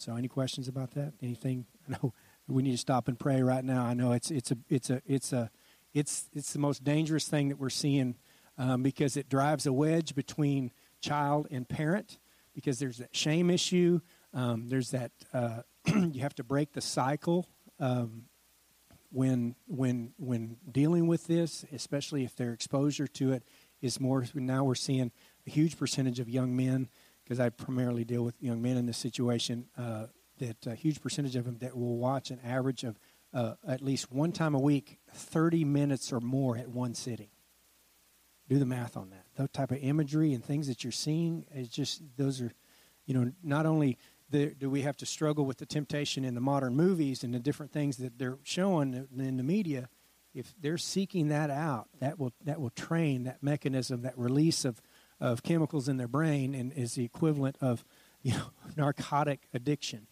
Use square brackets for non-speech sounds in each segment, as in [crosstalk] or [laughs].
So, any questions about that? Anything? [laughs] I know we need to stop and pray right now. I know it's it's a it's a it's a it's it's the most dangerous thing that we're seeing um, because it drives a wedge between child and parent because there's that shame issue. Um, there's that uh, [clears throat] you have to break the cycle um, when when when dealing with this, especially if their exposure to it is more. Now we're seeing a huge percentage of young men because I primarily deal with young men in this situation. Uh, that a huge percentage of them that will watch an average of uh, at least one time a week, 30 minutes or more at one sitting. Do the math on that. That type of imagery and things that you're seeing is just those are, you know, not only the, do we have to struggle with the temptation in the modern movies and the different things that they're showing in the media. If they're seeking that out, that will that will train that mechanism, that release of, of chemicals in their brain, and is the equivalent of [laughs] you know narcotic addiction.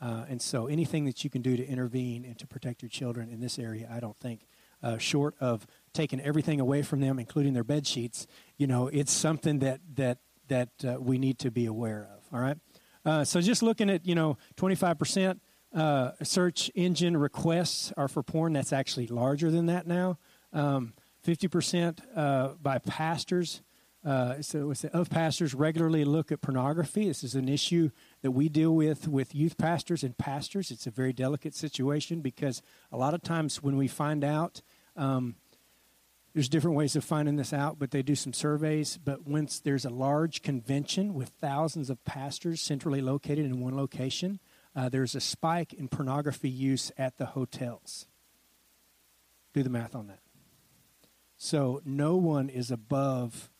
Uh, and so anything that you can do to intervene and to protect your children in this area, I don't think, uh, short of taking everything away from them, including their bed sheets, you know, it's something that that that uh, we need to be aware of. All right. Uh, so just looking at you know 25 percent uh, search engine requests are for porn. That's actually larger than that now. Um, 50 percent uh, by pastors. Uh, so of pastors regularly look at pornography. This is an issue that we deal with with youth pastors and pastors. It's a very delicate situation because a lot of times when we find out, um, there's different ways of finding this out, but they do some surveys. But once there's a large convention with thousands of pastors centrally located in one location, uh, there's a spike in pornography use at the hotels. Do the math on that. So no one is above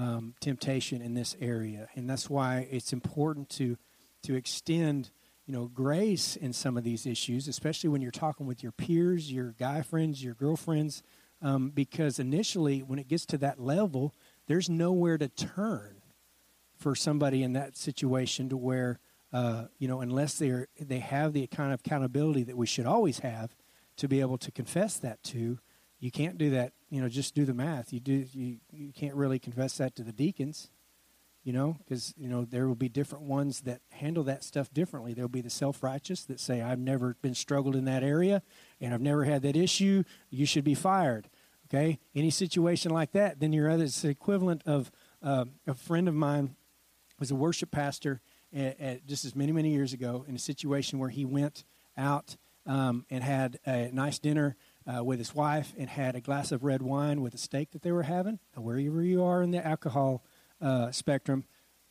um, temptation in this area, and that's why it's important to to extend you know grace in some of these issues especially when you're talking with your peers your guy friends your girlfriends um, because initially when it gets to that level there's nowhere to turn for somebody in that situation to where uh, you know unless they're they have the kind of accountability that we should always have to be able to confess that to you can't do that you know just do the math you do you, you can't really confess that to the deacons you know, because, you know, there will be different ones that handle that stuff differently. There'll be the self righteous that say, I've never been struggled in that area and I've never had that issue. You should be fired. Okay? Any situation like that, then you're other, it's the equivalent of uh, a friend of mine was a worship pastor at, at, just as many, many years ago in a situation where he went out um, and had a nice dinner uh, with his wife and had a glass of red wine with a steak that they were having. Wherever you are in the alcohol uh, spectrum.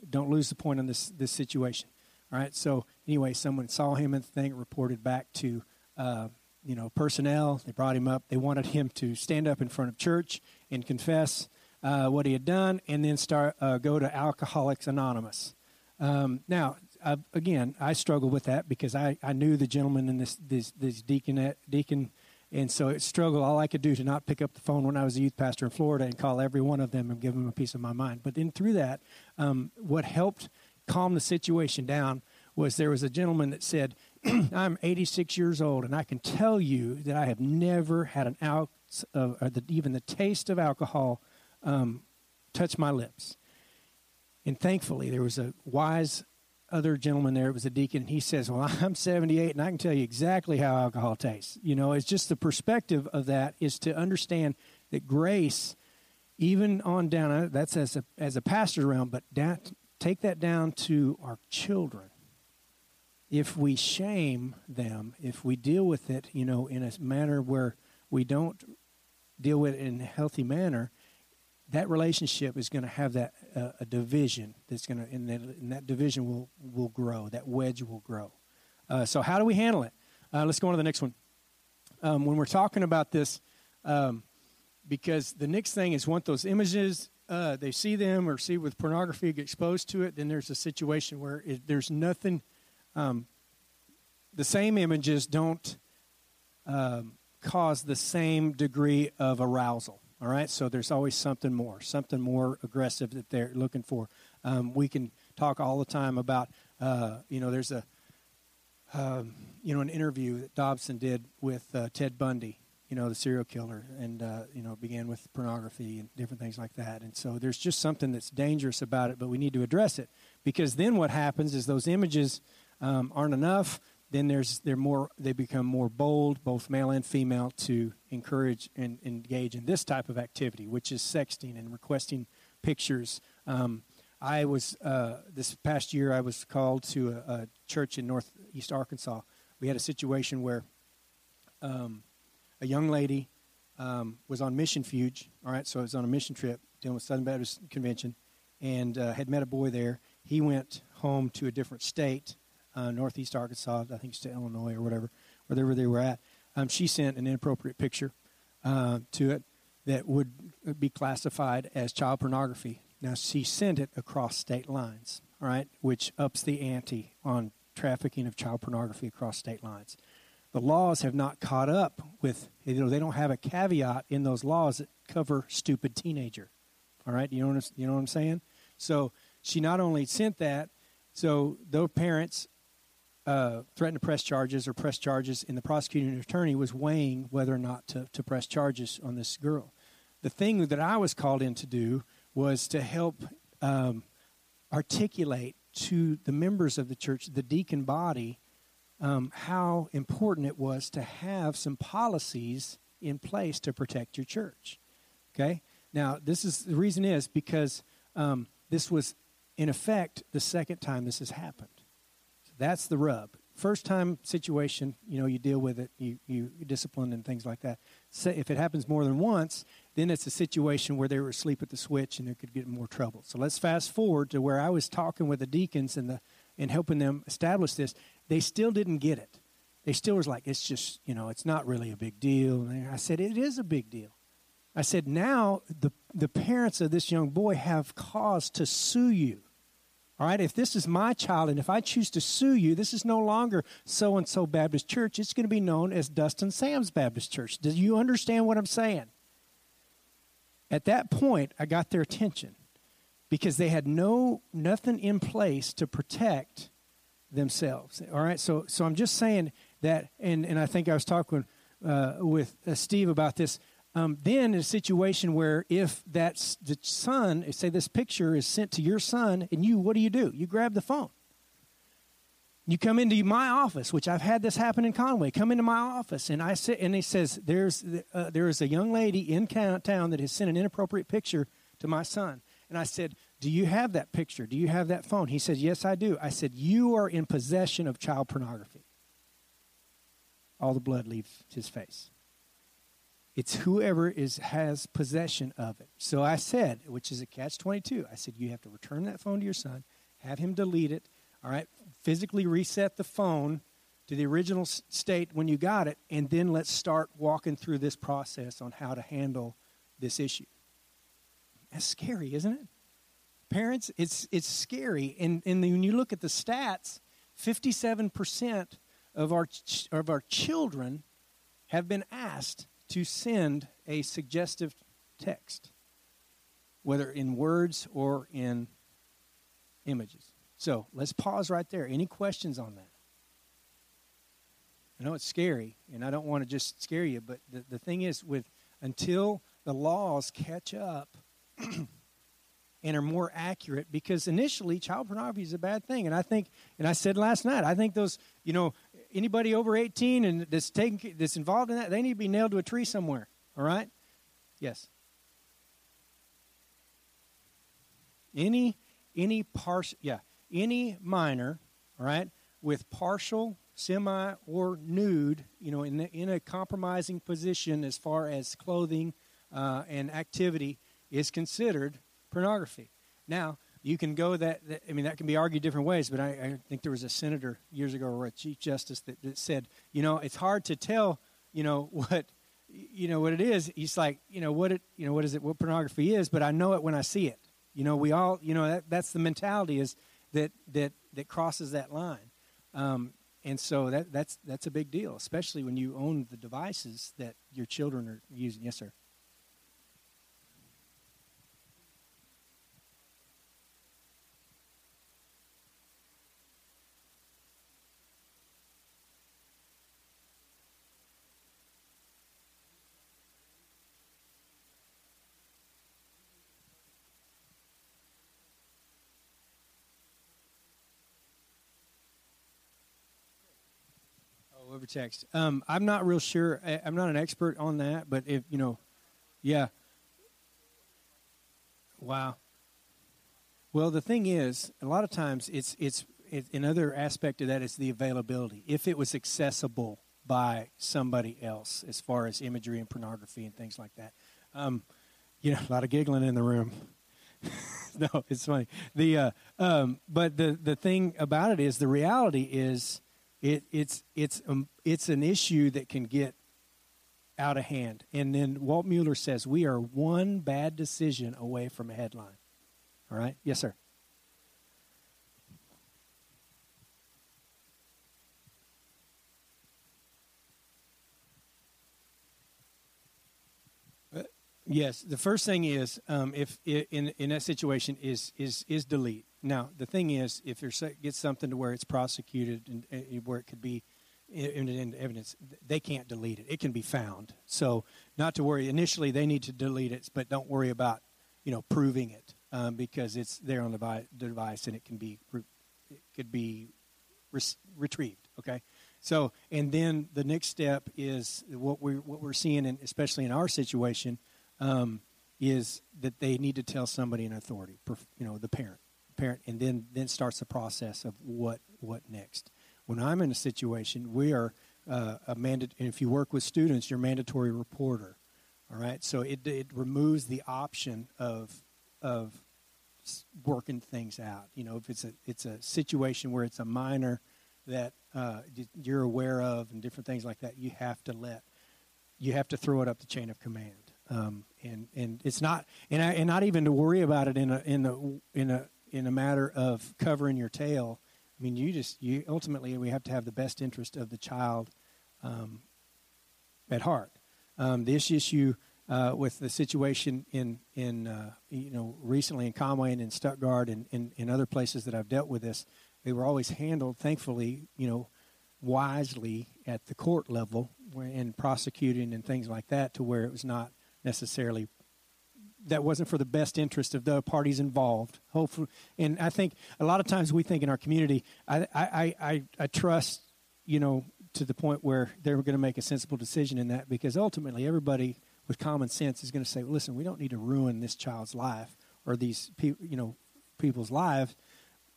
Don't lose the point on this this situation. All right. So anyway, someone saw him and the thing reported back to uh, you know personnel. They brought him up. They wanted him to stand up in front of church and confess uh, what he had done, and then start uh, go to Alcoholics Anonymous. Um, now, again, I struggled with that because I, I knew the gentleman in this this, this deacon deacon and so it struggled. All I could do to not pick up the phone when I was a youth pastor in Florida and call every one of them and give them a piece of my mind. But then through that, um, what helped calm the situation down was there was a gentleman that said, [clears throat] I'm 86 years old, and I can tell you that I have never had an ounce of, or the, even the taste of alcohol um, touch my lips. And thankfully, there was a wise other gentleman there, it was a deacon, he says, Well, [laughs] I'm 78 and I can tell you exactly how alcohol tastes. You know, it's just the perspective of that is to understand that grace, even on down, uh, that's as a, as a pastor around, but down, take that down to our children. If we shame them, if we deal with it, you know, in a manner where we don't deal with it in a healthy manner, that relationship is going to have that uh, a division that's going to and that, and that, division will will grow that wedge will grow. Uh, so how do we handle it? Uh, let's go on to the next one. Um, when we're talking about this um, because the next thing is once those images uh, they see them or see with pornography get exposed to it then there's a situation where it, there's nothing um, the same images don't um, cause the same degree of arousal all right, so there's always something more, something more aggressive that they're looking for. Um, we can talk all the time about, uh, you know, there's a, um, you know, an interview that Dobson did with uh, Ted Bundy, you know, the serial killer, and uh, you know, began with pornography and different things like that. And so there's just something that's dangerous about it, but we need to address it because then what happens is those images um, aren't enough, then there's they're more they become more bold, both male and female, to encourage and engage in this type of activity, which is sexting and requesting pictures. Um, I was uh, this past year I was called to a, a, church in northeast Arkansas. We had a situation where um, a young lady um, was on mission fuge. All right, so I was on a mission trip dealing with Southern Baptist Convention, and uh, had met a boy there. He went home to a different state uh, northeast Arkansas, I think it's to Illinois or whatever, wherever they were at. Um, she sent an inappropriate picture uh, to it that would be classified as child pornography. Now, she sent it across state lines, all right, which ups the ante on trafficking of child pornography across state lines. The laws have not caught up with, you know, they don't have a caveat in those laws that cover stupid teenager. All right, you know what, you know what I'm saying? So she not only sent that, so those parents uh, threatened to press charges or press charges, and the prosecuting attorney was weighing whether or not to, to press charges on this girl. The thing that I was called in to do was to help um, articulate to the members of the church, the deacon body, um, how important it was to have some policies in place to protect your church. Okay? Now, this is the reason is because um, this was, in effect, the second time this has happened. That's the rub. First time situation, you know, you deal with it, you, you discipline and things like that. So if it happens more than once, then it's a situation where they were asleep at the switch and they could get more trouble. So let's fast forward to where I was talking with the deacons and the and helping them establish this. They still didn't get it. They still was like, it's just, you know, it's not really a big deal. And I said, it is a big deal. I said, now the, the parents of this young boy have cause to sue you. All right, if this is my child and if I choose to sue you, this is no longer so and so Baptist Church. It's going to be known as Dustin Sam's Baptist Church. Do you understand what I'm saying? At that point, I got their attention because they had no nothing in place to protect themselves. All right, so so I'm just saying that, and and I think I was talking uh, with uh, Steve about this um, then in a situation where if that's the son, say this picture is sent to your son, and you, what do you do? You grab the phone. You come into my office, which I've had this happen in Conway. Come into my office, and I sit, and he says, "There's uh, there is a young lady in town that has sent an inappropriate picture to my son." And I said, "Do you have that picture? Do you have that phone?" He said, "Yes, I do." I said, "You are in possession of child pornography." All the blood leaves his face. It's whoever is has possession of it. So I said, which is a catch 22. I said you have to return that phone to your son, have him delete it, all right? Physically reset the phone to the original state when you got it, and then let's start walking through this process on how to handle this issue. That's scary, isn't it? Parents, it's it's scary. And and when you look at the stats, 57% of our of our children have been asked to send a suggestive text, whether in words or in images. So let's pause right there. Any questions on that? I know it's scary, and I don't want to just scare you, but the, the thing is, with until the laws catch up [clears throat] and are more accurate, because initially child pornography is a bad thing, and I think, and I said last night, I think those, you know, anybody over 18 and that's taking that's involved in that, they need to be nailed to a tree somewhere. All right? Yes. Any any partial yeah, any minor, all right, with partial, semi or nude, you know, in the, in a compromising position as far as clothing uh, and activity is considered pornography. Now, you can go that, that, I mean, that can be argued different ways, but I, I, think there was a senator years ago or a chief justice that, that said, you know, it's hard to tell, you know, [laughs] what, you know, what it is. He's like, you know, what it, you know, what is it, what pornography is, but I know it when I see it. You know, we all, you know, that, that's the mentality is that, that, that crosses that line. Um, and so that, that's, that's a big deal, especially when you own the devices that your children are using. Yes, sir. Text. Um, I'm not real sure. I, I'm not an expert on that, but if you know, yeah. Wow. Well, the thing is, a lot of times it's it's it, another aspect of that is the availability. If it was accessible by somebody else, as far as imagery and pornography and things like that, um, you know, [laughs] a lot of giggling in the room. [laughs] no, it's funny. The uh, um, but the the thing about it is the reality is it it's it's um, it's an issue that can get out of hand. And then Walt Mueller says we are one bad decision away from a headline. All right? Yes, sir. Uh, yes, the first thing is um, if in in that situation is is is delete. Now the thing is, if there gets something to where it's prosecuted and, and where it could be in, in, evidence, they can't delete it. It can be found. So not to worry. Initially, they need to delete it, but don't worry about you know proving it um, because it's there on the device and it can be it could be re- retrieved. Okay, so and then the next step is what we what we're seeing, in, especially in our situation, um, is that they need to tell somebody in authority, you know, the parent, parent, and then then starts the process of what what next. When I'm in a situation, we are uh, a mandate. And if you work with students, you're mandatory reporter. All right, so it it removes the option of of working things out. You know, if it's a it's a situation where it's a minor that uh, you're aware of and different things like that, you have to let you have to throw it up the chain of command. Um, and and it's not and I, and not even to worry about it in a in a in a in a matter of covering your tail. I mean, you just you ultimately we have to have the best interest of the child um, at heart. Um, this issue uh, with the situation in in uh, you know recently in Conway and in Stuttgart and in other places that I've dealt with this, they were always handled, thankfully, you know, wisely at the court level and prosecuting and things like that, to where it was not necessarily that wasn't for the best interest of the parties involved. Hopefully, and I think a lot of times we think in our community, I I I, I trust you know to the point where they're going to make a sensible decision in that because ultimately everybody with common sense is going to say, listen, we don't need to ruin this child's life or these you know, people's lives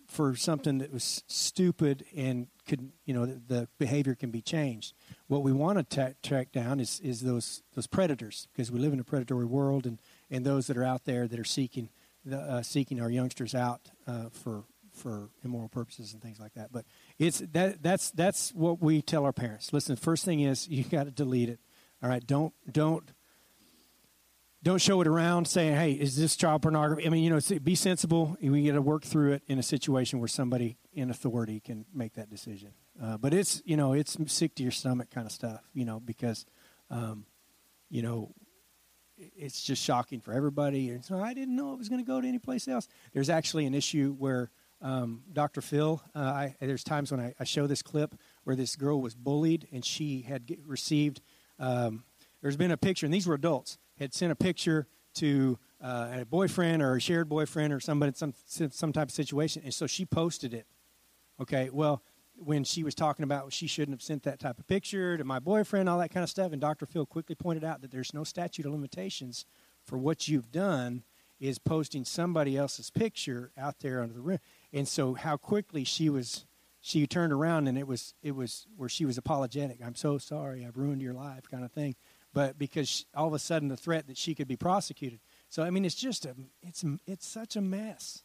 for something that was stupid and could, you know, the, the behavior can be changed. What we want to track down is, is those those predators because we live in a predatory world and, and those that are out there that are seeking the, uh, seeking our youngsters out uh, for for immoral purposes and things like that. But it's that that's that's what we tell our parents. Listen, first thing is you got to delete it. All right, don't don't don't show it around saying, hey, is this child pornography? I mean, you know, be sensible. We got to work through it in a situation where somebody in authority can make that decision. Uh, but it's, you know, it's sick to your stomach kind of stuff, you know, because, um, you know, it's just shocking for everybody. And so I didn't know it was going to go to any place else. There's actually an issue where um, Dr. Phil, uh, I, there's times when I, I, show this clip where this girl was bullied and she had get, received, um, there's been a picture, and these were adults had sent a picture to uh, a boyfriend or a shared boyfriend or somebody some some type of situation, and so she posted it. Okay, well, when she was talking about she shouldn't have sent that type of picture to my boyfriend, all that kind of stuff, and Dr. Phil quickly pointed out that there's no statute of limitations for what you've done is posting somebody else's picture out there under the room. And so how quickly she was she turned around and it was it was where she was apologetic. I'm so sorry, I've ruined your life kind of thing but because all of a sudden the threat that she could be prosecuted. So I mean, it's just a it's it's such a mess.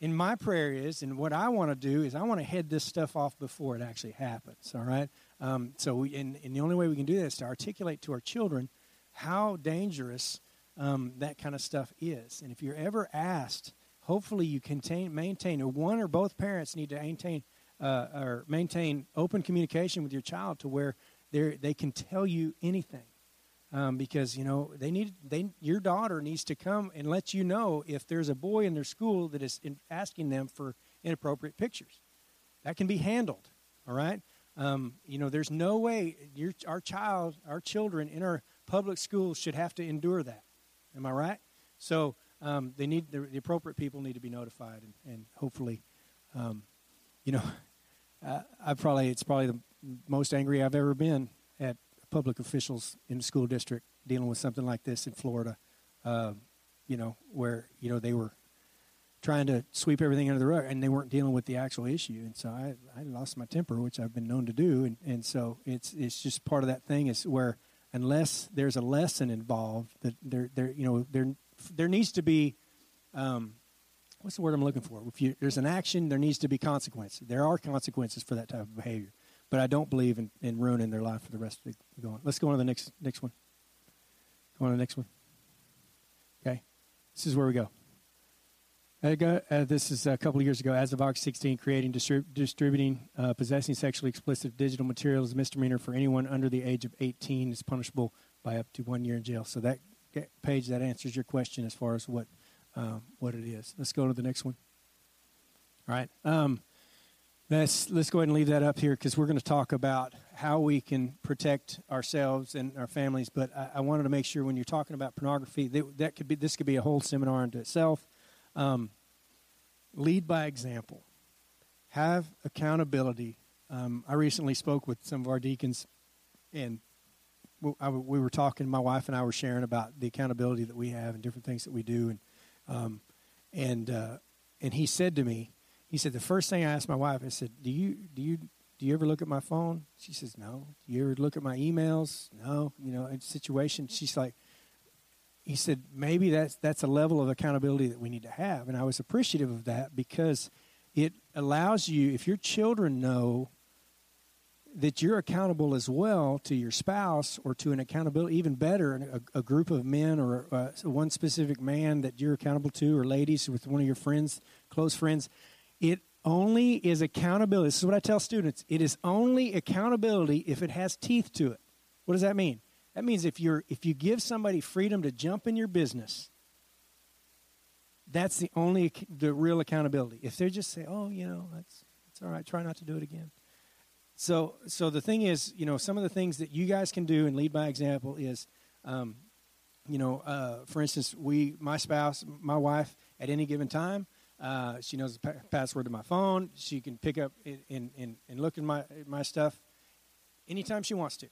And my prayer is, and what I want to do is, I want to head this stuff off before it actually happens. All right. Um, so, we, and, and, the only way we can do that is to articulate to our children how dangerous um, that kind of stuff is. And if you're ever asked, hopefully you contain, maintain, or one or both parents need to maintain uh, or maintain open communication with your child to where they they can tell you anything um, because you know they need they your daughter needs to come and let you know if there's a boy in their school that is in, asking them for inappropriate pictures. That can be handled. All right. Um, you know, there's no way your our child, our children in our public schools should have to endure that. Am I right? So um, they need the, the, appropriate people need to be notified, and, and hopefully, um, you know, [laughs] I probably it's probably the most angry I've ever been at public officials in the school district dealing with something like this in Florida. Uh, you know, where you know they were trying to sweep everything under the rug and they weren't dealing with the actual issue. And so I, I lost my temper, which I've been known to do. And, and so it's it's just part of that thing is where unless there's a lesson involved, that there there you know there there needs to be. Um, what's the word I'm looking for? If you, there's an action, there needs to be consequences. There are consequences for that type of behavior, but I don't believe in, in ruining their life for the rest of the going. Let's go on to the next next one. Go on to the next one. Okay, this is where we go. Got, uh, this is a couple of years ago. As of August 16, creating, distrib- distributing, uh, possessing sexually explicit digital materials is misdemeanor for anyone under the age of 18 is punishable by up to one year in jail. So that page that answers your question as far as what um, what it is. Let's go to the next one. All right. Um, let's let's go ahead and leave that up here because we're going to talk about how we can protect ourselves and our families. But I, I wanted to make sure when you're talking about pornography, that, that could be this could be a whole seminar unto itself. Um, lead by example. Have accountability. Um, I recently spoke with some of our deacons, and we were talking. My wife and I were sharing about the accountability that we have and different things that we do, and um, and uh, and he said to me, he said the first thing I asked my wife, I said, "Do you do you do you ever look at my phone?" She says, "No." Do you ever look at my emails? No. You know, in situation, she's like, he said maybe that's that's a level of accountability that we need to have and i was appreciative of that because it allows you if your children know that you're accountable as well to your spouse or to an accountability even better a, a group of men or uh, one specific man that you're accountable to or ladies with one of your friends close friends it only is accountability this is what i tell students it is only accountability if it has teeth to it what does that mean that means if you're if you give somebody freedom to jump in your business, that's the only the real accountability. If they just say, "Oh, you know, that's it's all right. Try not to do it again." So, so the thing is, you know, some of the things that you guys can do and lead by example is, um, you know, uh, for instance, we, my spouse, my wife, at any given time, uh, she knows the pa- password to my phone. She can pick up and, and, look at my my stuff anytime she wants to.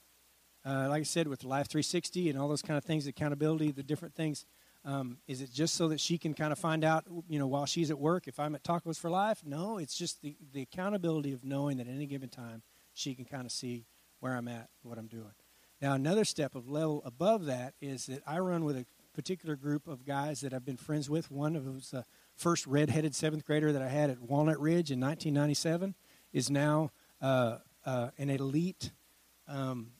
Uh, like I said, with Life 360 and all those kind of things, accountability, the different things. Um, is it just so that she can kind of find out, you know, while she's at work, if I'm at Tacos for Life? No, it's just the, the accountability of knowing that at any given time she can kind of see where I'm at, what I'm doing. Now, another step of level above that is that I run with a particular group of guys that I've been friends with. One of them was the first redheaded seventh grader that I had at Walnut Ridge in 1997, is now uh, uh, an elite um,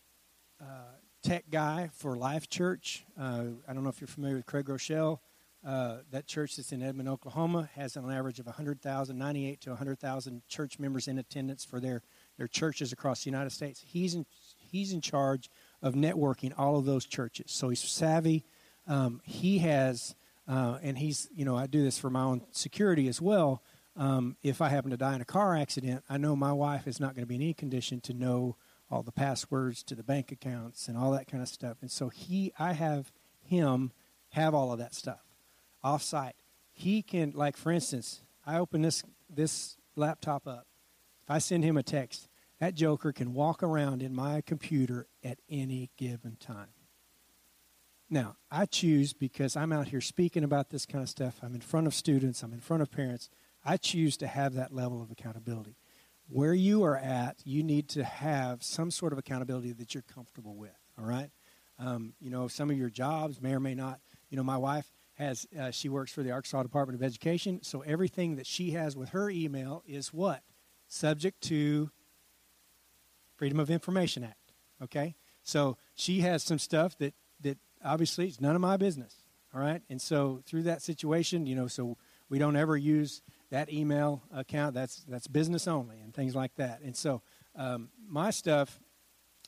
uh, tech guy for Life Church. Uh, I don't know if you're familiar with Craig Groeschel. Uh, that church that's in Edmond, Oklahoma, has an average of 100,000, 98 to 100,000 church members in attendance for their, their churches across the United States. He's in, he's in charge of networking all of those churches. So he's savvy. Um, he has, uh, and he's, you know, I do this for my own security as well. Um, if I happen to die in a car accident, I know my wife is not going to be in any condition to know all the passwords to the bank accounts and all that kind of stuff. And so he, I have him have all of that stuff off site. He can, like for instance, I open this this laptop up. If I send him a text, that joker can walk around in my computer at any given time. Now, I choose because I'm out here speaking about this kind of stuff. I'm in front of students, I'm in front of parents. I choose to have that level of accountability where you are at, you need to have some sort of accountability that you're comfortable with. All right. Um, you know, some of your jobs may or may not. You know, my wife has uh, she works for the Arkansas Department of Education, so everything that she has with her email is what subject to Freedom of Information Act. Okay, so she has some stuff that that obviously it's none of my business. All right, and so through that situation, you know, so we don't ever use that email account. That's that's business only and things like that. And so um, my stuff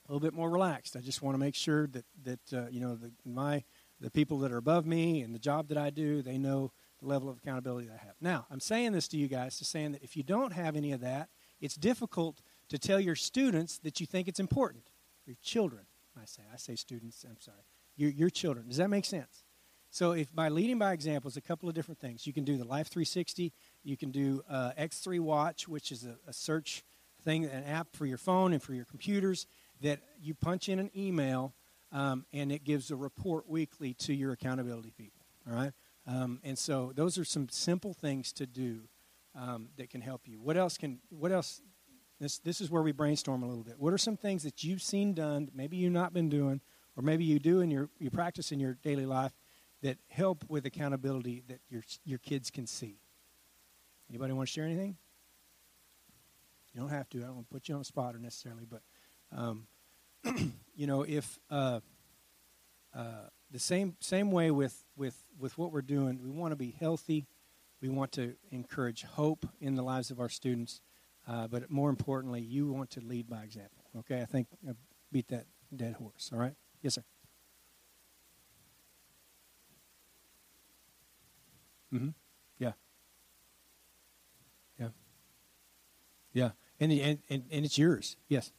a little bit more relaxed. I just want to make sure that that uh, you know the, my the people that are above me and the job that i do they know the level of accountability that i have. Now i'm saying this to you guys to saying that if you don't have any of that it's difficult to tell your students that you think it's important. Your children i say i say students i'm sorry your, your children does that make sense so if by leading by example is a couple of different things you can do the life 360 you can do uh, X3 Watch, which is a, a, search thing, an app for your phone and for your computers that you punch in an email um, and it gives a report weekly to your accountability people. All right, um, and so those are some simple things to do um, that can help you. What else can? What else? This this is where we brainstorm a little bit. What are some things that you've seen done? Maybe you've not been doing, or maybe you do in your you practice in your daily life that help with accountability that your your kids can see. Anybody want to share anything? You don't have to. I don't want to put you on the spot or necessarily, but um, [clears throat] you know, if uh, uh, the same same way with with with what we're doing, we want to be healthy. We want to encourage hope in the lives of our students, uh, but more importantly, you want to lead by example. Okay, I think I beat that dead horse. All right, yes, sir. Mm-hmm. Yeah. Yeah. Yeah. And, and, and, and it's yours. Yes.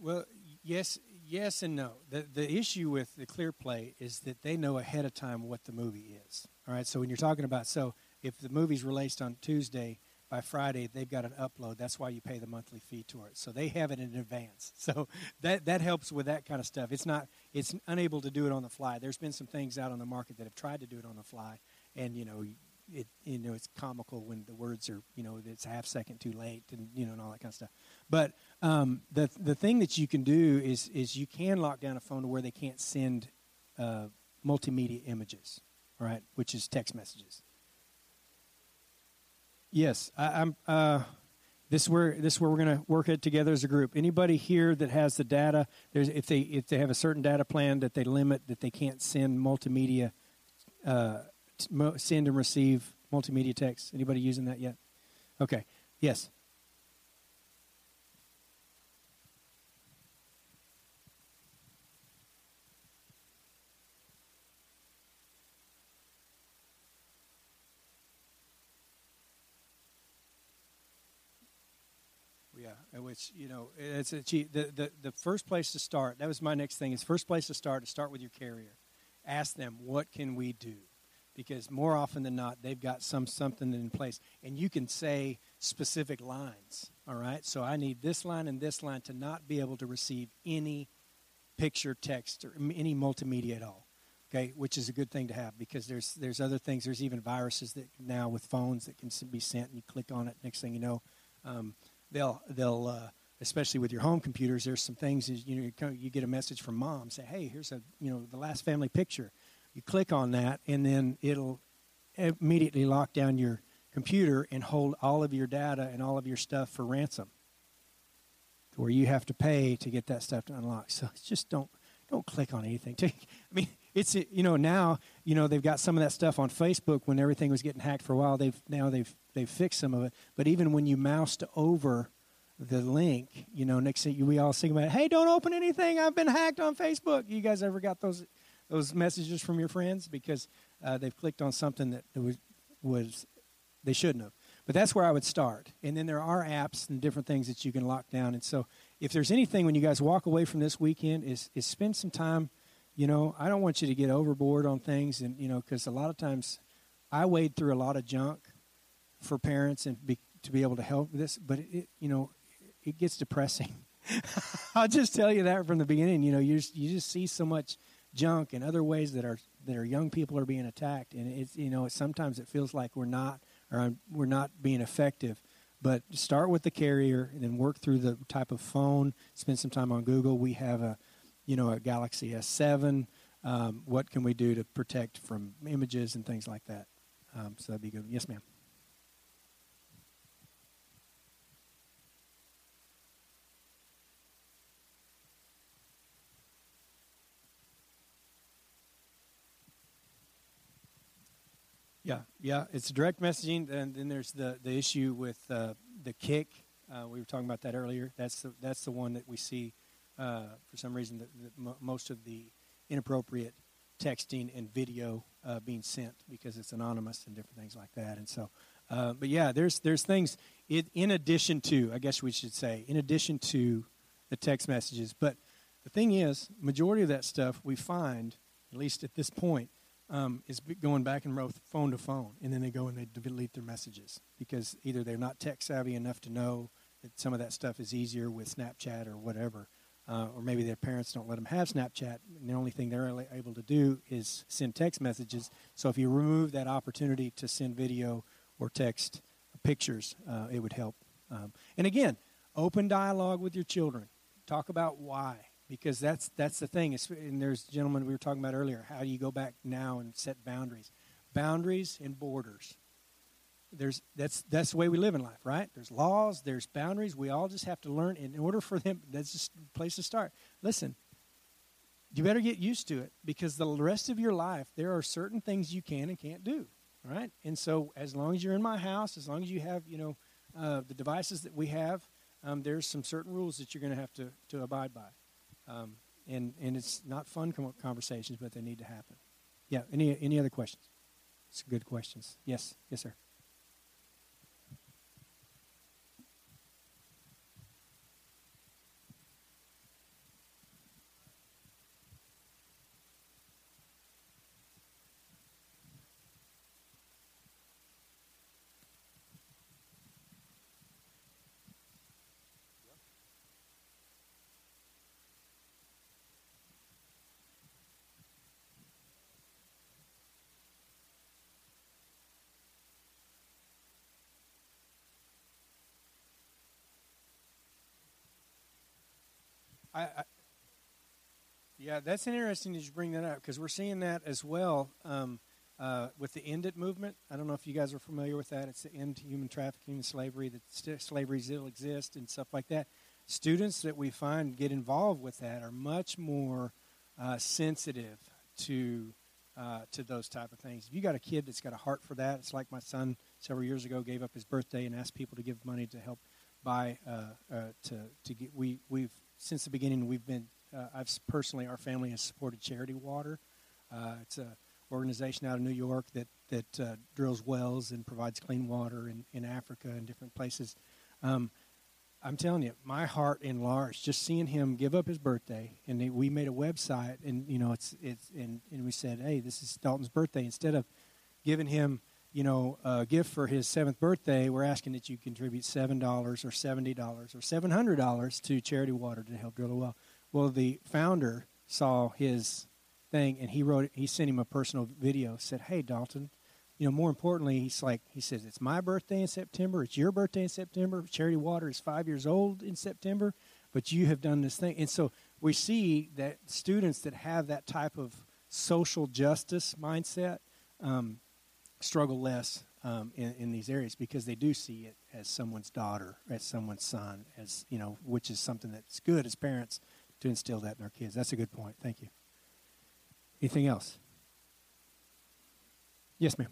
Well, yes, yes and no. The the issue with the ClearPlay is that they know ahead of time what the movie is. All right, so when you're talking about so if the movie's released on Tuesday, by Friday they've got an upload. That's why you pay the monthly fee to it. So they have it in advance. [laughs] So that that helps with that kind of stuff. It's not it's unable to do it on the fly. There's been some things out on the market that have tried to do it on the fly, and you know it you know it's comical when the words are you know it's a half second too late and you know and all that kind of stuff. But um, the the thing that you can do is is you can lock down a phone to where they can't send uh, multimedia images, right? Which is text messages. Yes, I, am uh, this is where this where we're going to work it together as a group. Anybody here that has the data, there's if they if they have a certain data plan that they limit that they can't send multimedia, uh, send and receive multimedia text. Anybody using that yet? Okay. Yes. Yeah, which you know it's a, the, the the first place to start. That was my next thing. Is first place to start to start with your carrier. Ask them what can we do, because more often than not they've got some something in place, and you can say specific lines. All right, so I need this line and this line to not be able to receive any picture, text, or any multimedia at all. Okay, which is a good thing to have because there's there's other things. There's even viruses that now with phones that can be sent, and you click on it. Next thing you know. Um, they'll they'll uh, especially with your home computers. There's some things you know you get a message from mom say, hey, here's a you know the last family picture. You click on that, and then it'll immediately lock down your computer and hold all of your data and all of your stuff for ransom where you have to pay to get that stuff to unlock so just don't don't click on anything [laughs] i mean it's you know now you know they've got some of that stuff on facebook when everything was getting hacked for a while they've now they've they've fixed some of it. But even when you moused over the link, you know, next thing we all sing about, hey, don't open anything. I've been hacked on Facebook. You guys ever got those those messages from your friends because uh, they've clicked on something that was was they shouldn't have. But that's where I would start. And then there are apps and different things that you can lock down. And so if there's anything when you guys walk away from this weekend is is spend some time. You know, I don't want you to get overboard on things, and you know, because a lot of times I wade through a lot of junk for parents and be, to be able to help this, but it, you know, it gets depressing. [laughs] I'll just tell you that from the beginning. You know, you just, you just see so much junk and other ways that our that our young people are being attacked, and it's you know sometimes it feels like we're not or we're not being effective. But start with the carrier, and then work through the type of phone. Spend some time on Google. We have a, you know, a Galaxy S7. Um, what can we do to protect from images and things like that? Um, so that'd be good. Yes, ma'am. Yeah, yeah, it's direct messaging, and then there's the the issue with uh, the Kik. Uh, we were talking about that earlier. That's the that's the one that we see uh, for some reason that, m- most of the inappropriate texting and video uh, being sent because it's anonymous and different things like that. And so, uh, but yeah, there's there's things it, in addition to, I guess we should say, in addition to the text messages. But the thing is, majority of that stuff we find, at least at this point, um, is going back and forth phone to phone, and then they go and they delete their messages because either they're not tech savvy enough to know that some of that stuff is easier with Snapchat or whatever, uh, or maybe their parents don't let them have Snapchat, and the only thing they're able to do is send text messages. So if you remove that opportunity to send video or text pictures, uh, it would help. Um, and again, open dialogue with your children. Talk about why, because that's that's the thing. It's, and there's gentlemen we were talking about earlier. How do you go back now and set boundaries? Boundaries and borders there's that's that's the way we live in life, right? There's laws, there's boundaries. We all just have to learn. In order for them, that's just a place to start. Listen, you better get used to it because the rest of your life there are certain things you can and can't do, right? And so, as long as you're in my house, as long as you have, you know, uh, the devices that we have, um, there's some certain rules that you're going to have to to abide by. Um, and and it's not fun conversations, but they need to happen. Yeah. Any any other questions? It's good questions. Yes. Yes, sir. I, I, yeah, that's interesting that you bring that up because we're seeing that as well um, uh, with the End It movement. I don't know if you guys are familiar with that. It's the end to human trafficking and slavery, that st- slavery still exists and stuff like that. Students that we find get involved with that are much more uh, sensitive to uh, to those type of things. If you got a kid that's got a heart for that, it's like my son several years ago gave up his birthday and asked people to give money to help buy uh, uh, to to get. We we've since the beginning, we've been, uh, I've personally, our family has supported Charity Water. Uh, it's an organization out of New York that, that uh, drills wells and provides clean water in, in Africa and different places. Um, I'm telling you, my heart enlarged just seeing him give up his birthday, and we made a website, and you know, it's it's and, and we said, hey, this is Dalton's birthday. Instead of giving him you know, a gift for his seventh birthday, we're asking that you contribute seven dollars or seventy dollars or seven hundred dollars to Charity Water to help drill a well. Well, the founder saw his thing and he wrote, he sent him a personal video. Said, "Hey, Dalton, you know, more importantly, he's like, he says it's my birthday in September. It's your birthday in September. Charity Water is five years old in September, but you have done this thing." And so we see that students that have that type of social justice mindset. Um, struggle less um, in, in, these areas because they do see it as someone's daughter, as someone's son, as you know, which is something that's good as parents to instill that in our kids. That's a good point. Thank you. Anything else? Yes, ma'am.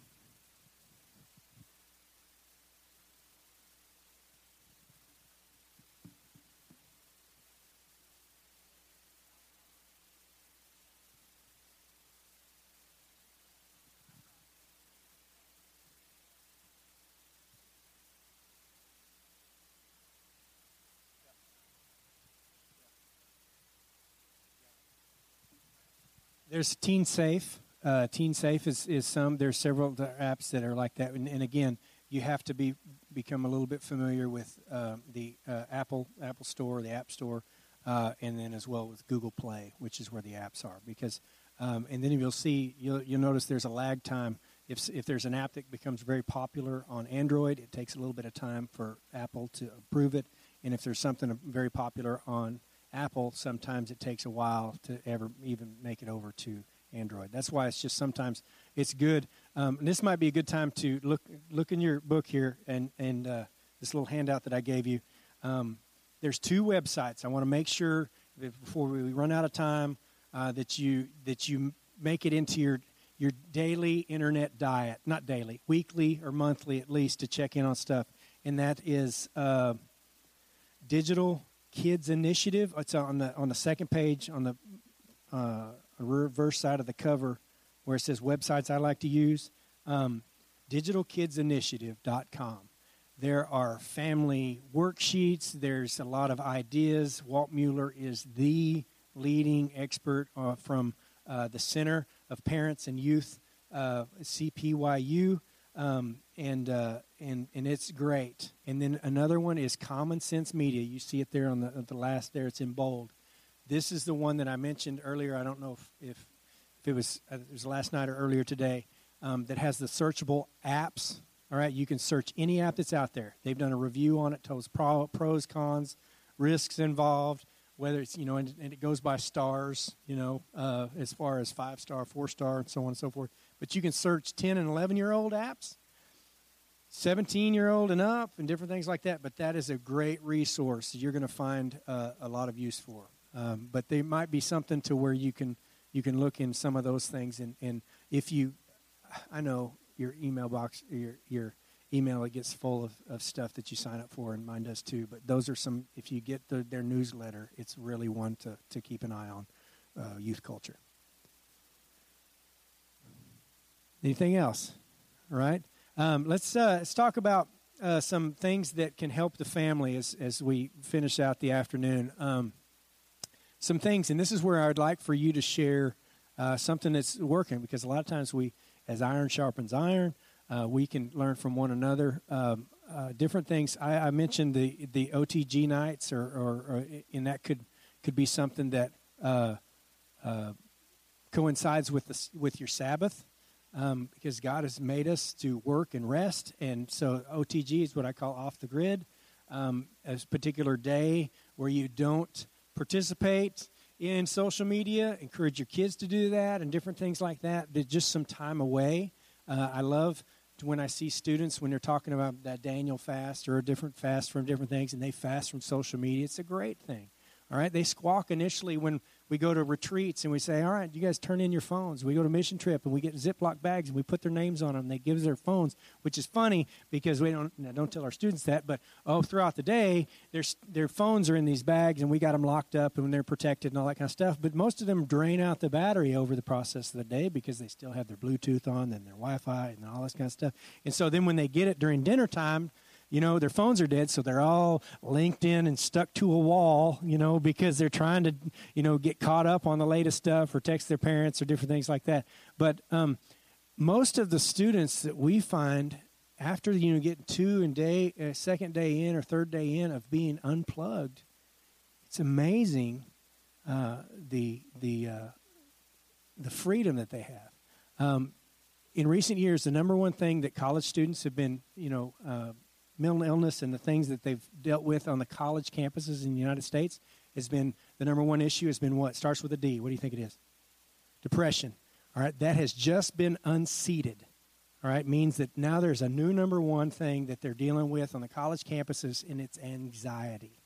There's Teen Safe. Uh, Teen Safe is, is some. There's several apps that are like that. And, and, again, you have to be become a little bit familiar with uh, the uh, Apple Apple Store, the App Store, uh, and then as well with Google Play, which is where the apps are. Because um, and then you'll see you'll, you'll notice there's a lag time. If if there's an app that becomes very popular on Android, it takes a little bit of time for Apple to approve it. And if there's something very popular on Apple, sometimes it takes a while to ever even make it over to Android. That's why it's just sometimes it's good. Um, this might be a good time to look look in your book here and and uh, this little handout that I gave you. Um, there's two websites. I want to make sure before we run out of time uh, that you that you make it into your your daily internet diet, not daily, weekly or monthly at least to check in on stuff. And that is uh, digital Kids Initiative. It's on the on the second page on the uh, reverse side of the cover where it says websites I like to use. Um, digitalkidsinitiative.com. There are family worksheets. There's a lot of ideas. Walt Mueller is the leading expert uh, from uh, the Center of Parents and Youth, uh, CPYU, um, and uh, and and it's great. And then another one is Common Sense Media. You see it there on the the last there. It's in bold. This is the one that I mentioned earlier. I don't know if if, if it was uh, it was last night or earlier today. Um, that has the searchable apps. All right, you can search any app that's out there. They've done a review on it, tells pro, pros, cons, risks involved whether it's you know and, and, it goes by stars you know uh, as far as five star four star and so on and so forth but you can search 10 and 11 year old apps 17 year old and up and different things like that. But that is a great resource you're going to find uh, a lot of use for. Um, but there might be something to where you can you can look in some of those things and, and if you i know your email box your your email it gets full of, of stuff that you sign up for and mine does too. But those are some if you get the, their newsletter it's really one to, to keep an eye on uh, youth culture anything else all right um, let's uh, let's talk about uh, some things that can help the family as, as we finish out the afternoon um, some things and this is where i'd like for you to share uh, something that's working because a lot of times we as iron sharpens iron uh, we can learn from one another. Um, uh, different things. I, I, mentioned the the OTG nights, or, or, or, and that could could be something that uh, coincides with the, with your Sabbath, um, because God has made us to work and rest, and so OTG is what I call off the grid, um, a particular day where you don't participate in social media. Encourage your kids to do that, and different things like that. Just some time away. Uh, I love when I see students when they're talking about that Daniel fast or a different fast from different things and they fast from social media, it's a great thing. All right, they squawk initially when we go to retreats and we say, "All right, you guys turn in your phones." We go to mission trip and we get Ziploc bags and we put their names on them. They give us their phones, which is funny because we don't don't tell our students that. But oh, throughout the day, their their phones are in these bags and we got them locked up and they're protected and all that kind of stuff. But most of them drain out the battery over the process of the day because they still have their Bluetooth on and their Wi-Fi and all this kind of stuff. And so then when they get it during dinner time you know, their phones are dead, so they're all linked in and stuck to a wall, you know, because they're trying to, you know, get caught up on the latest stuff or text their parents or different things like that. But um, most of the students that we find after you know get two and day uh, second day in or third day in of being unplugged, it's amazing uh, the the uh, the freedom that they have. Um, in recent years, the number one thing that college students have been, you know, uh, mental illness and the things that they've dealt with on the college campuses in the United States has been the number one issue has been what? Starts with a D. What do you think it is? Depression. All right, that has just been unseated. All right, means that now there's a new number one thing that they're dealing with on the college campuses, and it's anxiety.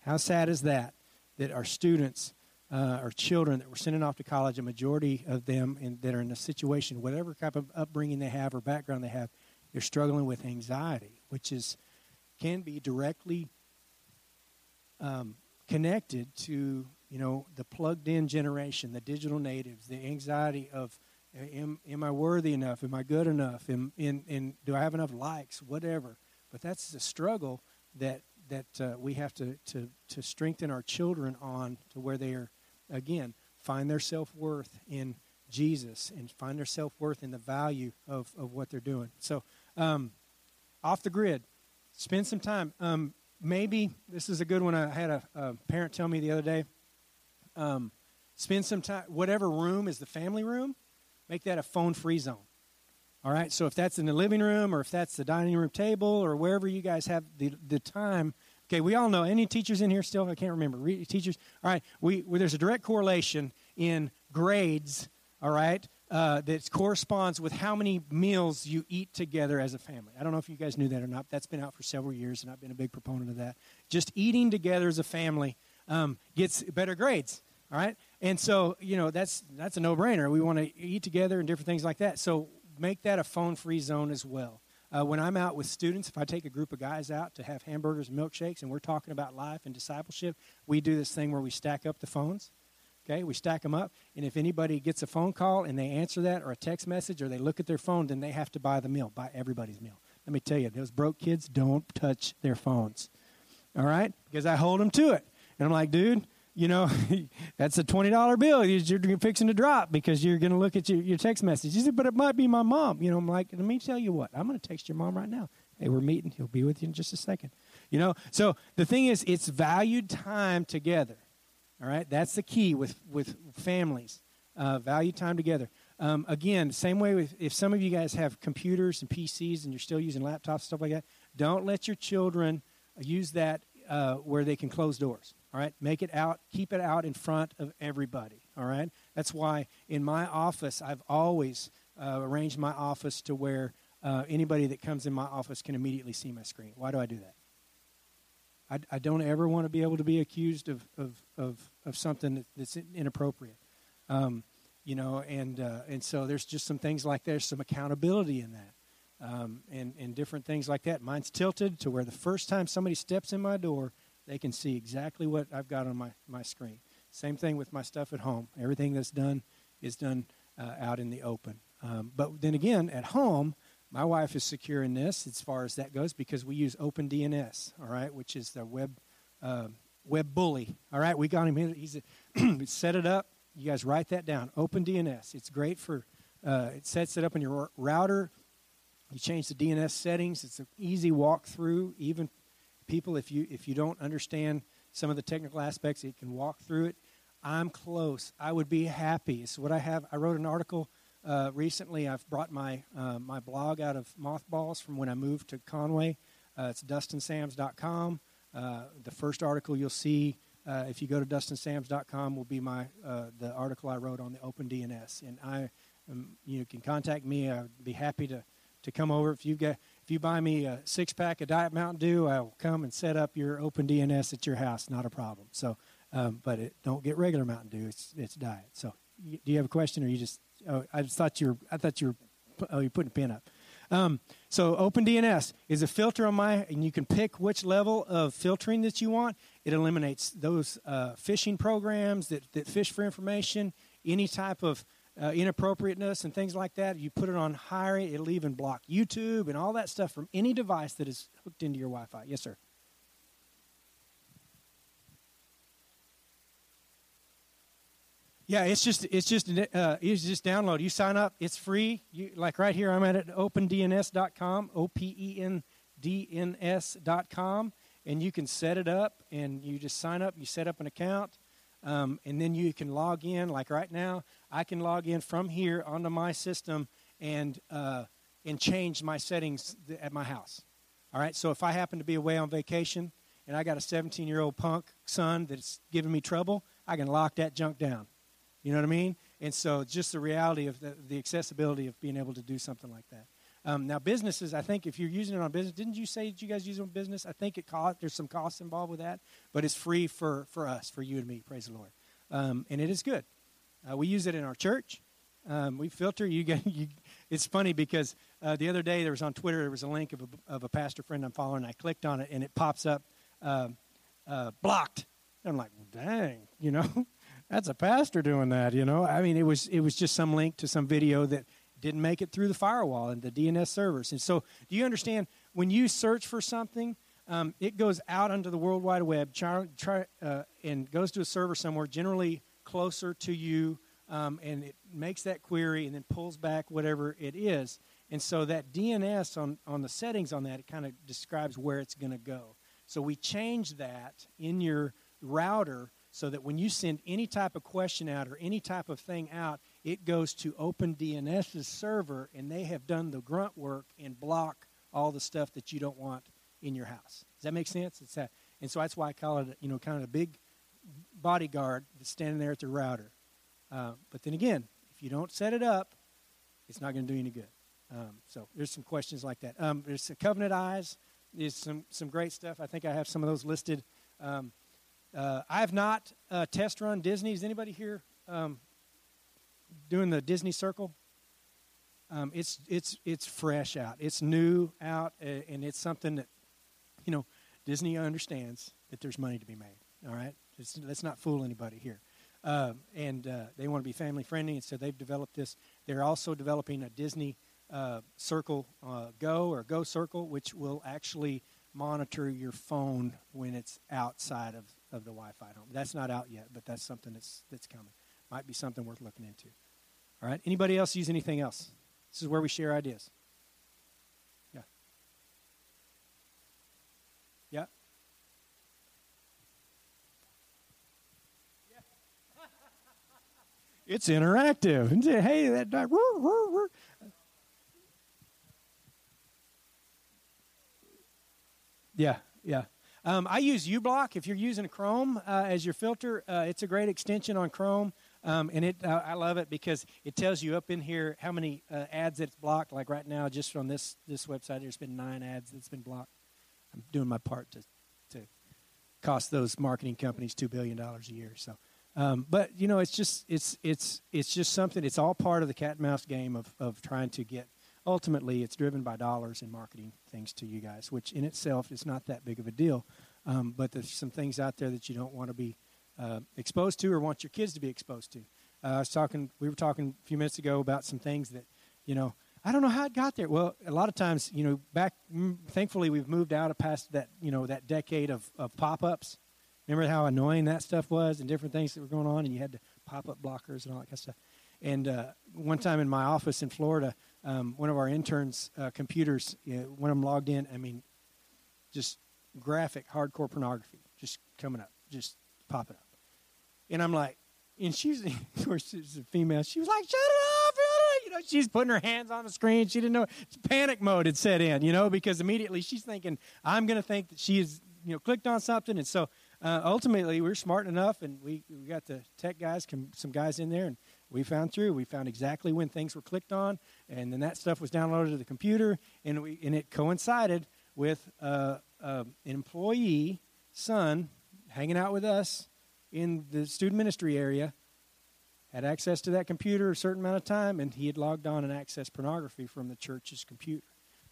How sad is that? That our students, uh, our children that we're sending off to college, a majority of them in, that are in a situation, whatever type of upbringing they have or background they have, they're struggling with anxiety, which is can be directly um, connected to you know the plugged-in generation, the digital natives, the anxiety of am, am I worthy enough? Am I good enough? Am, in, in, do I have enough likes? Whatever. But that's the struggle that that uh, we have to, to to strengthen our children on to where they are again find their self worth in Jesus and find their self worth in the value of, of what they're doing. So um, off the grid. Spend some time. Um, maybe this is a good one. I had a, a parent tell me the other day. Um, spend some time. Whatever room is the family room, make that a phone-free zone. All right. So if that's in the living room, or if that's the dining room table, or wherever you guys have the the time. Okay, we all know. Any teachers in here still? I can't remember. Re- teachers. All right. We, we there's a direct correlation in grades. All right uh, that corresponds with how many meals you eat together as a family. I don't know if you guys knew that or not. That's been out for several years, and I've been a big proponent of that. Just eating together as a family um, gets better grades. All right, and so you know that's that's a no-brainer. We want to eat together and different things like that. So make that a phone-free zone as well. Uh, when I'm out with students, if I take a group of guys out to have hamburgers and milkshakes, and we're talking about life and discipleship, we do this thing where we stack up the phones Okay, we stack them up, and if anybody gets a phone call and they answer that or a text message or they look at their phone, then they have to buy the meal, buy everybody's meal. Let me tell you, those broke kids don't touch their phones. All right? Because I hold them to it. And I'm like, dude, you know, [laughs] that's a $20 bill you're fixing to drop because you're going to look at your, your text message. He said, but it might be my mom. You know, I'm like, let me tell you what, I'm going to text your mom right now. Hey, we're meeting. He'll be with you in just a second. You know, so the thing is, it's valued time together. All right, that's the key with with families. Uh, value time together. Um, again, same way with if some of you guys have computers and PCs and you're still using laptops stuff like that. Don't let your children use that uh, where they can close doors. All right, make it out, keep it out in front of everybody. All right, that's why in my office I've always uh, arranged my office to where uh, anybody that comes in my office can immediately see my screen. Why do I do that? I, I don't ever want to be able to be accused of, of, of, of something that's inappropriate. Um, you know, and, uh, and so there's just some things like there's some accountability in that. Um, and, and different things like that. Mine's tilted to where the first time somebody steps in my door, they can see exactly what I've got on my, my screen. Same thing with my stuff at home. Everything that's done is done uh, out in the open. Um, but then again, at home, my wife is secure in this as far as that goes because we use OpenDNS, all right, which is the web uh, web bully. All right, we got him. Here. He's a, [clears throat] set it up. You guys write that down. OpenDNS. It's great for. Uh, it sets it up in your router. You change the DNS settings. It's an easy walkthrough. Even people, if you if you don't understand some of the technical aspects, it can walk through it. I'm close. I would be happy. It's what I have. I wrote an article uh, recently, I've brought my uh, my blog out of mothballs from when I moved to Conway. Uh, it's dustinsams.com. Uh, the first article you'll see uh, if you go to dustinsams.com will be my uh, the article I wrote on the OpenDNS, and I um, you can contact me. I'd be happy to to come over if you get if you buy me a six pack of Diet Mountain Dew, I'll come and set up your OpenDNS at your house. Not a problem. So, um, but it, don't get regular Mountain Dew. It's it's diet. So, do you have a question, or you just Oh, I thought you were. I thought you were. Oh, you're putting a pin up. Um, so OpenDNS is a filter on my, and you can pick which level of filtering that you want. It eliminates those uh, phishing programs that, that fish for information, any type of uh, inappropriateness and things like that. You put it on higher, it'll even block YouTube and all that stuff from any device that is hooked into your Wi-Fi. Yes, sir. Yeah, it's just it's just uh, it's just download. You sign up, it's free. You like right here. I'm at it, opendns.com, o p e n d n s.com, and you can set it up, and you just sign up. You set up an account, um, and then you can log in. Like right now, I can log in from here onto my system and uh, and change my settings at my house. All right. So if I happen to be away on vacation and I got a 17 year old punk son that's giving me trouble, I can lock that junk down. You know what I mean? And so just the reality of the, the accessibility of being able to do something like that. Um, now, businesses, I think if you're using it on business, didn't you say that you guys use it on business? I think it cost, there's some costs involved with that, but it's free for, for us, for you and me, praise the Lord. Um, and it is good. Uh, we use it in our church. Um, we filter. You get. [laughs] You, it's funny because uh, the other day there was on Twitter there was a link of a, of a pastor friend I'm following. I clicked on it and it pops up uh, uh blocked. And I'm like, dang, [laughs] you know. That's a pastor doing that, you know. I mean, it was it was just some link to some video that didn't make it through the firewall and the DNS servers. And so, do you understand when you search for something, um, it goes out onto the World Wide Web, try, try, uh, and goes to a server somewhere, generally closer to you, um, and it makes that query and then pulls back whatever it is. And so that DNS on, on the settings on that, it kind of describes where it's going to go. So we change that in your router so that when you send any type of question out or any type of thing out, it goes to OpenDNS's server, and they have done the grunt work and block all the stuff that you don't want in your house. Does that make sense? It's that, and so that's why I call it, you know, kind of a big bodyguard that's standing there at the router. Uh, but then again, if you don't set it up, it's not going to do any good. Um, so there's some questions like that. Um, there's some Covenant Eyes. There's some some great stuff. I think I have some of those listed. Um, uh, I have not uh, test run Disney. Is anybody here um, doing the Disney Circle? Um, it's it's it's fresh out. It's new out, uh, and it's something that you know Disney understands that there's money to be made. All right, it's, let's not fool anybody here. uh, and uh, they want to be family friendly, and so they've developed this. They're also developing a Disney uh, Circle uh, Go or Go Circle, which will actually monitor your phone when it's outside of, of the Wi-Fi home. That's not out yet, but that's something that's that's coming. Might be something worth looking into. All right. Anybody else use anything else? This is where we share ideas. Yeah. Yeah. [laughs] It's interactive. Uh, hey, that. that Yeah, yeah. Um, I use uBlock. If you're using Chrome uh, as your filter, uh, it's a great extension on Chrome, um, and it uh, I love it because it tells you up in here how many uh, ads it's blocked. Like right now, just on this this website, there's been nine ads that's been blocked. I'm doing my part to to cost those marketing companies two billion dollars a year. So, um, but you know, it's just it's it's it's just something. It's all part of the cat and mouse game of of trying to get ultimately it's driven by dollars and marketing things to you guys, which in itself is not that big of a deal. Um, but there's some things out there that you don't want to be uh, exposed to or want your kids to be exposed to. Uh, I was talking, we were talking a few minutes ago about some things that, you know, I don't know how it got there. Well, a lot of times, you know, back, mm, thankfully, we've moved out of past that, you know, that decade of, of pop ups. Remember how annoying that stuff was and different things that were going on, and you had to pop up blockers and all that kind of stuff. And uh, one time in my office in Florida, um, one of our interns' uh, computers, you know, when I'm logged in, I mean, just graphic, hardcore pornography just coming up, just popping up. And I'm like, and she's, [laughs] of course, she's a female. She was like, shut it off. You know, she's putting her hands on the screen. She didn't know. It's Panic mode had set in, you know, because immediately she's thinking, I'm going to think that she has, you know, clicked on something. And so uh, ultimately, we are smart enough, and we, we got the tech guys, some guys in there, and we found through. We found exactly when things were clicked on, and then that stuff was downloaded to the computer, and we and it coincided with uh, uh, an employee son hanging out with us in the student ministry area had access to that computer a certain amount of time, and he had logged on and accessed pornography from the church's computer.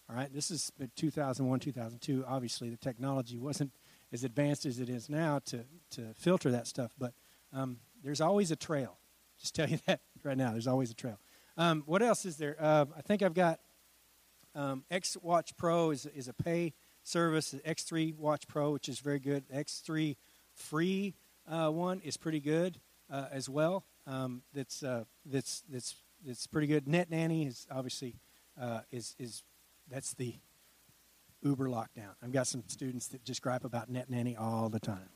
All right, this is 2001, 2002. Obviously, the technology wasn't as advanced as it is now to, to filter that stuff, but um, there's always a trail. Just tell you [laughs] that right now. There's always a trail. Um, what else is there? Uh, I think I've got um, X Watch Pro is, is a pay service. X3 Watch Pro, which is very good. X3 free uh, one is pretty good uh, as well. Um, that's uh, that's that's that's pretty good. Net Nanny is obviously uh, is is that's the Uber lockdown. I've got some students that just gripe about Net Nanny all the time,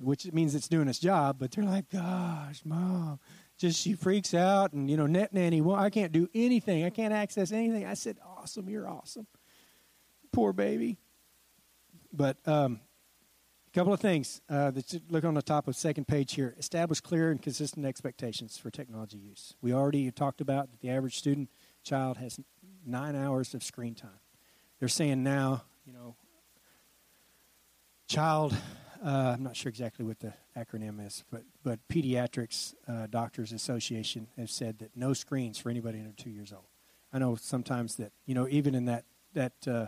which means it's doing its job. But they're like, "Gosh, mom, just she freaks out and you know net nanny well i can't do anything. I can't access anything. I said awesome you're awesome. Poor baby. But um, a couple of things uh, that look on the top of second page here. Establish clear and consistent expectations for technology use. We already talked about that the average student child has nine hours of screen time. They're saying now you know child uh, I'm not sure exactly what the acronym is, but but Pediatrics uh, Doctors Association has said that no screens for anybody under two years old. I know sometimes that you know even in that that uh,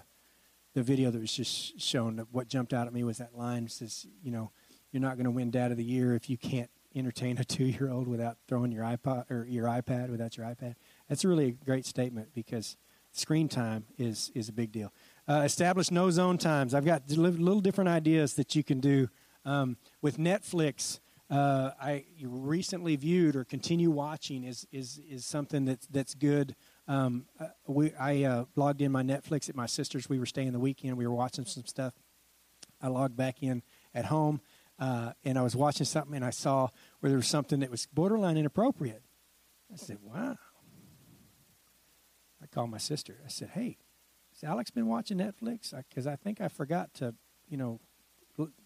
the video that was just shown, what jumped out at me was that line says you know you're not going to win Dad of the Year if you can't entertain a [laughs] two year old without throwing your iPod or your iPad without your iPad. That's really a great statement because screen time is is a big deal. Uh, establish no zone times. I've got little different ideas that you can do um, with Netflix. Uh, I recently viewed or continue watching is is is something that's that's good. Um, uh, we I uh, logged in my Netflix at my sister's. We were staying the weekend. We were watching some stuff. I logged back in at home, uh, and I was watching something, and I saw where there was something that was borderline inappropriate. I said, "Wow." I called my sister. I said, "Hey, Alex been watching Netflix? Because I, I, think I forgot to, you know,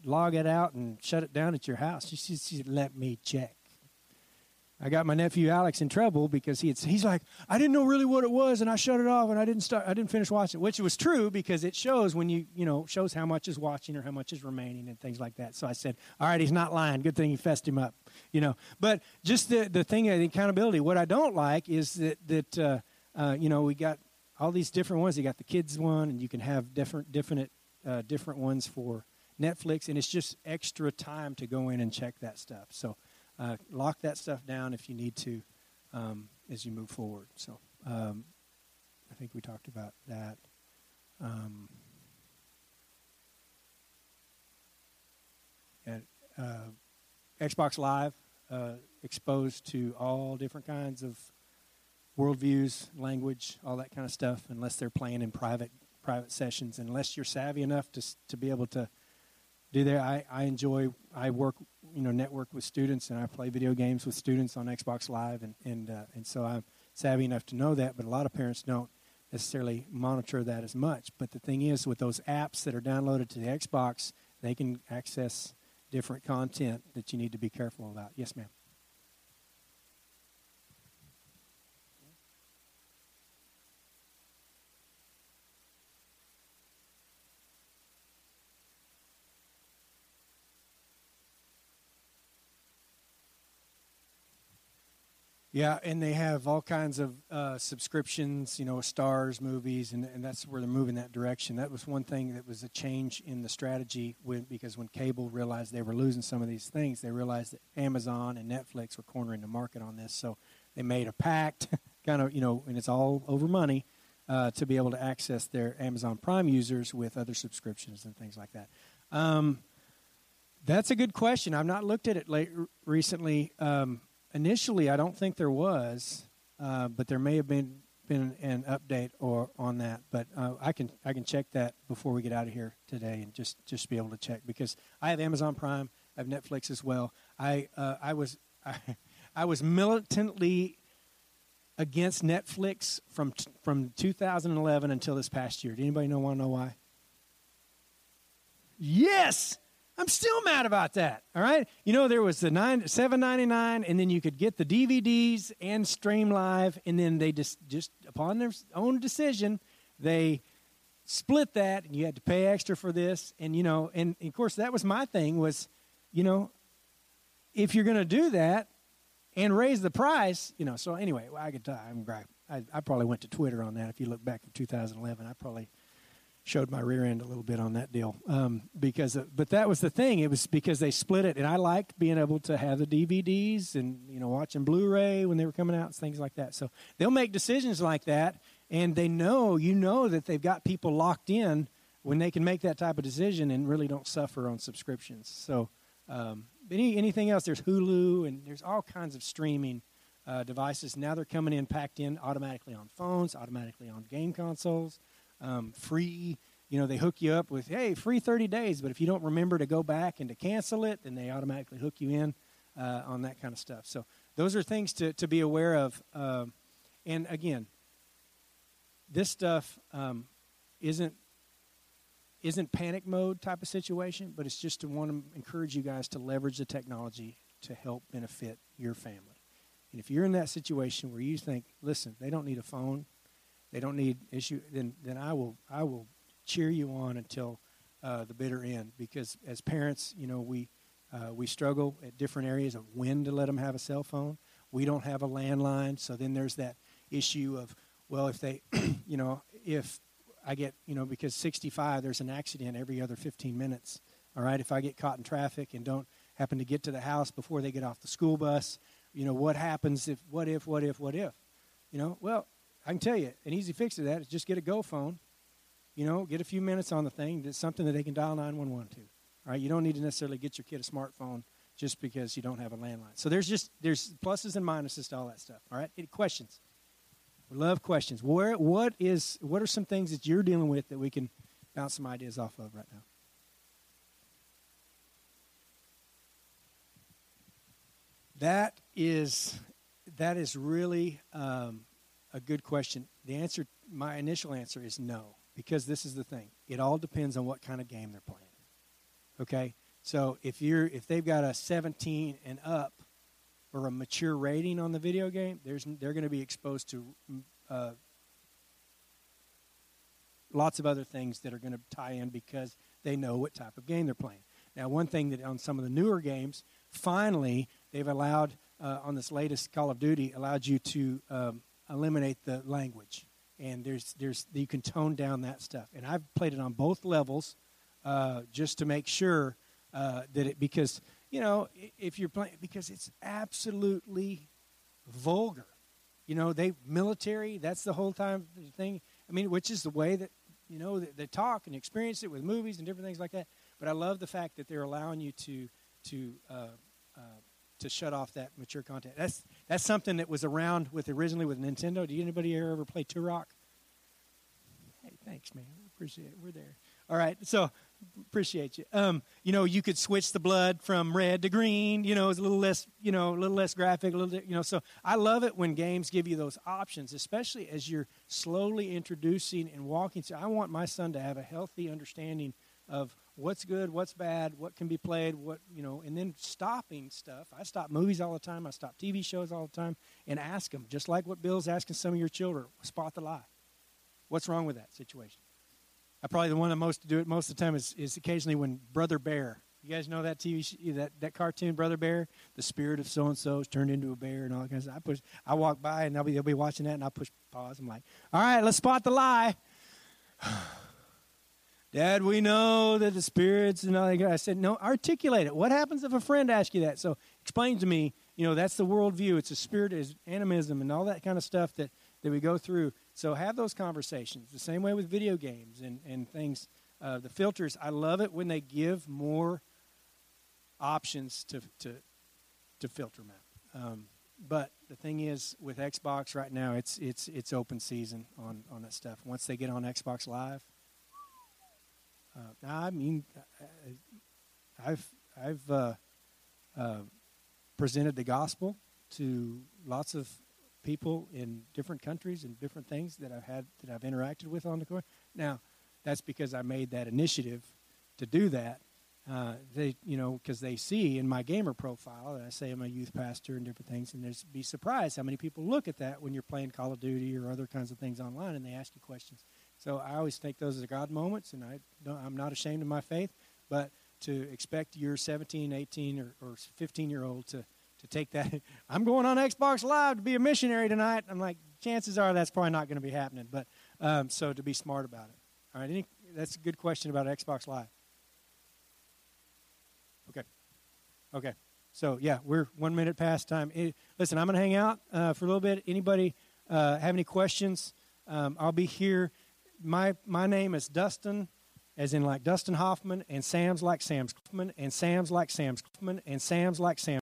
log it out and shut it down at your house. She, she, let me check. I got my nephew Alex in trouble because he had, he's like, I didn't know really what it was, and I shut it off, and I didn't start, I didn't finish watching, which was true because it shows when you, you know, shows how much is watching or how much is remaining and things like that. So I said, all right, he's not lying. Good thing you fessed him up, you know. But just the the thing of the accountability. What I don't like is that that uh, uh, you know we got all these different ones. You got the kids one, and you can have different different uh, different ones for Netflix, and it's just extra time to go in and check that stuff. So uh, lock that stuff down if you need to um, as you move forward. So um, I think we talked about that. Um, and uh, Xbox Live uh, exposed to all different kinds of worldviews, language, all that kind of stuff. Unless they're playing in private private sessions, unless you're savvy enough to to be able to do that. I, I enjoy. I work, you know, network with students, and I play video games with students on Xbox Live, and and uh, and so I'm savvy enough to know that. But a lot of parents don't necessarily monitor that as much. But the thing is, with those apps that are downloaded to the Xbox, they can access different content that you need to be careful about. Yes, ma'am. Yeah, and they have all kinds of uh, subscriptions, you know, stars, movies, and, and that's where they're moving that direction. That was one thing that was a change in the strategy when, because when cable realized they were losing some of these things, they realized that Amazon and Netflix were cornering the market on this. So they made a pact, [laughs] kind of, you know, and it's all over money uh, to be able to access their Amazon Prime users with other subscriptions and things like that. Um, that's a good question. I've not looked at it late recently. Um, initially, I don't think there was, uh, but there may have been been an update or on that. But uh, I can I can check that before we get out of here today, and just just be able to check because I have Amazon Prime, I have Netflix as well. I uh, I was I, [laughs] I was militantly against Netflix from t- from 2011 until this past year. Do anybody know want to know why? Yes, I'm still mad about that. All right, you know there was the nine seven ninety nine, and then you could get the DVDs and stream live, and then they just just upon their own decision they split that, and you had to pay extra for this, and you know, and of course that was my thing was, you know, if you're going to do that and raise the price, you know. So anyway, I could I'm I, I probably went to Twitter on that. If you look back in 2011, I probably showed my rear end a little bit on that deal um, because of, but that was the thing. It was because they split it and i liked being able to have the dvds and you know watching blu-ray when they were coming out things like that. So they'll make decisions like that and they know you know that they've got people locked in when they can make that type of decision and really don't suffer on subscriptions. So um, any, anything else? There's hulu and there's all kinds of streaming uh, devices. Now they're coming in packed in automatically on phones automatically on game consoles um, free. You know, they hook you up with, hey, free 30 days, but if you don't remember to go back and to cancel it, then they automatically hook you in uh, on that kind of stuff. So those are things to, to be aware of. Um, and again, this stuff um, isn't isn't panic mode type of situation, but it's just to want to encourage you guys to leverage the technology to help benefit your family. And if you're in that situation where you think, listen, they don't need a phone, they don't need issue, then then I will I will cheer you on until uh, the bitter end. Because as parents, you know we uh, we struggle at different areas of when to let them have a cell phone. We don't have a landline, so then there's that issue of well, if they, [clears throat] you know, if I get, you know, because 65, there's an accident every other 15 minutes. All right, if I get caught in traffic and don't happen to get to the house before they get off the school bus, you know, what happens if, what if, what if, what if? You know, well, I can tell you, an easy fix to that is just get a Go phone. You know, get a few minutes on the thing. It's something that they can dial 911 to. All right, you don't need to necessarily get your kid a smartphone just because you don't have a landline. So there's just there's pluses and minuses to all that stuff. All right, any questions? We love questions. Where what is what are some things that you're dealing with that we can bounce some ideas off of right now? That is that is really um, a good question. The answer, my initial answer is no, because this is the thing. It all depends on what kind of game they're playing. Okay, so if you're if they've got a 17 and up or a mature rating on the video game, there's they're going to be exposed to uh, lots of other things that are going to tie in because they know what type of game they're playing. Now, one thing that on some of the newer games, finally they've allowed uh, on this latest Call of Duty allowed you to um, eliminate the language, and there's there's you can tone down that stuff. And I've played it on both levels, uh, just to make sure uh, that it because you know, if you're playing, because it's absolutely vulgar. You know, they military. That's the whole time thing. I mean, which is the way that you know they, they talk and experience it with movies and different things like that. But I love the fact that they're allowing you to to uh, uh, to shut off that mature content. That's that's something that was around with originally with Nintendo. Did anybody here ever play Turok? Hey, thanks, man. Appreciate it. We're there. All right, so appreciate you. Um, you know, you could switch the blood from red to green. You know, it's a little less, you know, a little less graphic. A little, bit, you know. So I love it when games give you those options, especially as you're slowly introducing and walking. So I want my son to have a healthy understanding of what's good, what's bad, what can be played, what you know, and then stopping stuff. I stop movies all the time. I stop TV shows all the time, and ask them just like what Bill's asking some of your children. Spot the lie. What's wrong with that situation? I probably the one that most do it most of the time is, is occasionally when Brother Bear. You guys know that TV that that cartoon Brother Bear, the spirit of so and so is turned into a bear and all that kind of stuff. I push, I walk by and they'll be they'll be watching that and I push pause. I'm like, all right, let's spot the lie. [sighs] [sighs] Dad, we know that the spirits and all that. I said, no, articulate it. What happens if a friend asks you that? So explain to me. You know, that's the worldview. It's a spirit, is animism, and all that kind of stuff that that we go through. So have those conversations. The same way with video games and, and things. Uh, the filters, I love it when they give more options to, to, to filter map. Um, but the thing is, with Xbox right now, it's it's it's open season on, on that stuff. Once they get on Xbox Live, uh, I mean, I've I've uh, uh, presented the gospel to lots of people in different countries and different things that I've had that I've interacted with on the court. Now, that's because I made that initiative to do that. Uh, they, you know, because they see in my gamer profile that I say I'm a youth pastor and different things, and they'd be surprised how many people look at that when you're playing Call of Duty or other kinds of things online, and they ask you questions. So I always take those as God moments, and I I'm not ashamed of my faith, but to expect your 17, 18, or, or 15 year old to to take that. [laughs] I'm going on Xbox Live to be a missionary tonight. I'm like, chances are that's probably not going to be happening. But um, so to be smart about it. All right, any, that's a good question about Xbox Live. Okay, okay. So yeah, we're one minute past time. listen, I'm going to hang out uh, for a little bit. Anybody uh, have any questions? Um, I'll be here. My my name is Dustin as in like Dustin Hoffman, and Sam's like Sam's Hoffman, and Sam's like Sam's Hoffman, and Sam's like Sam.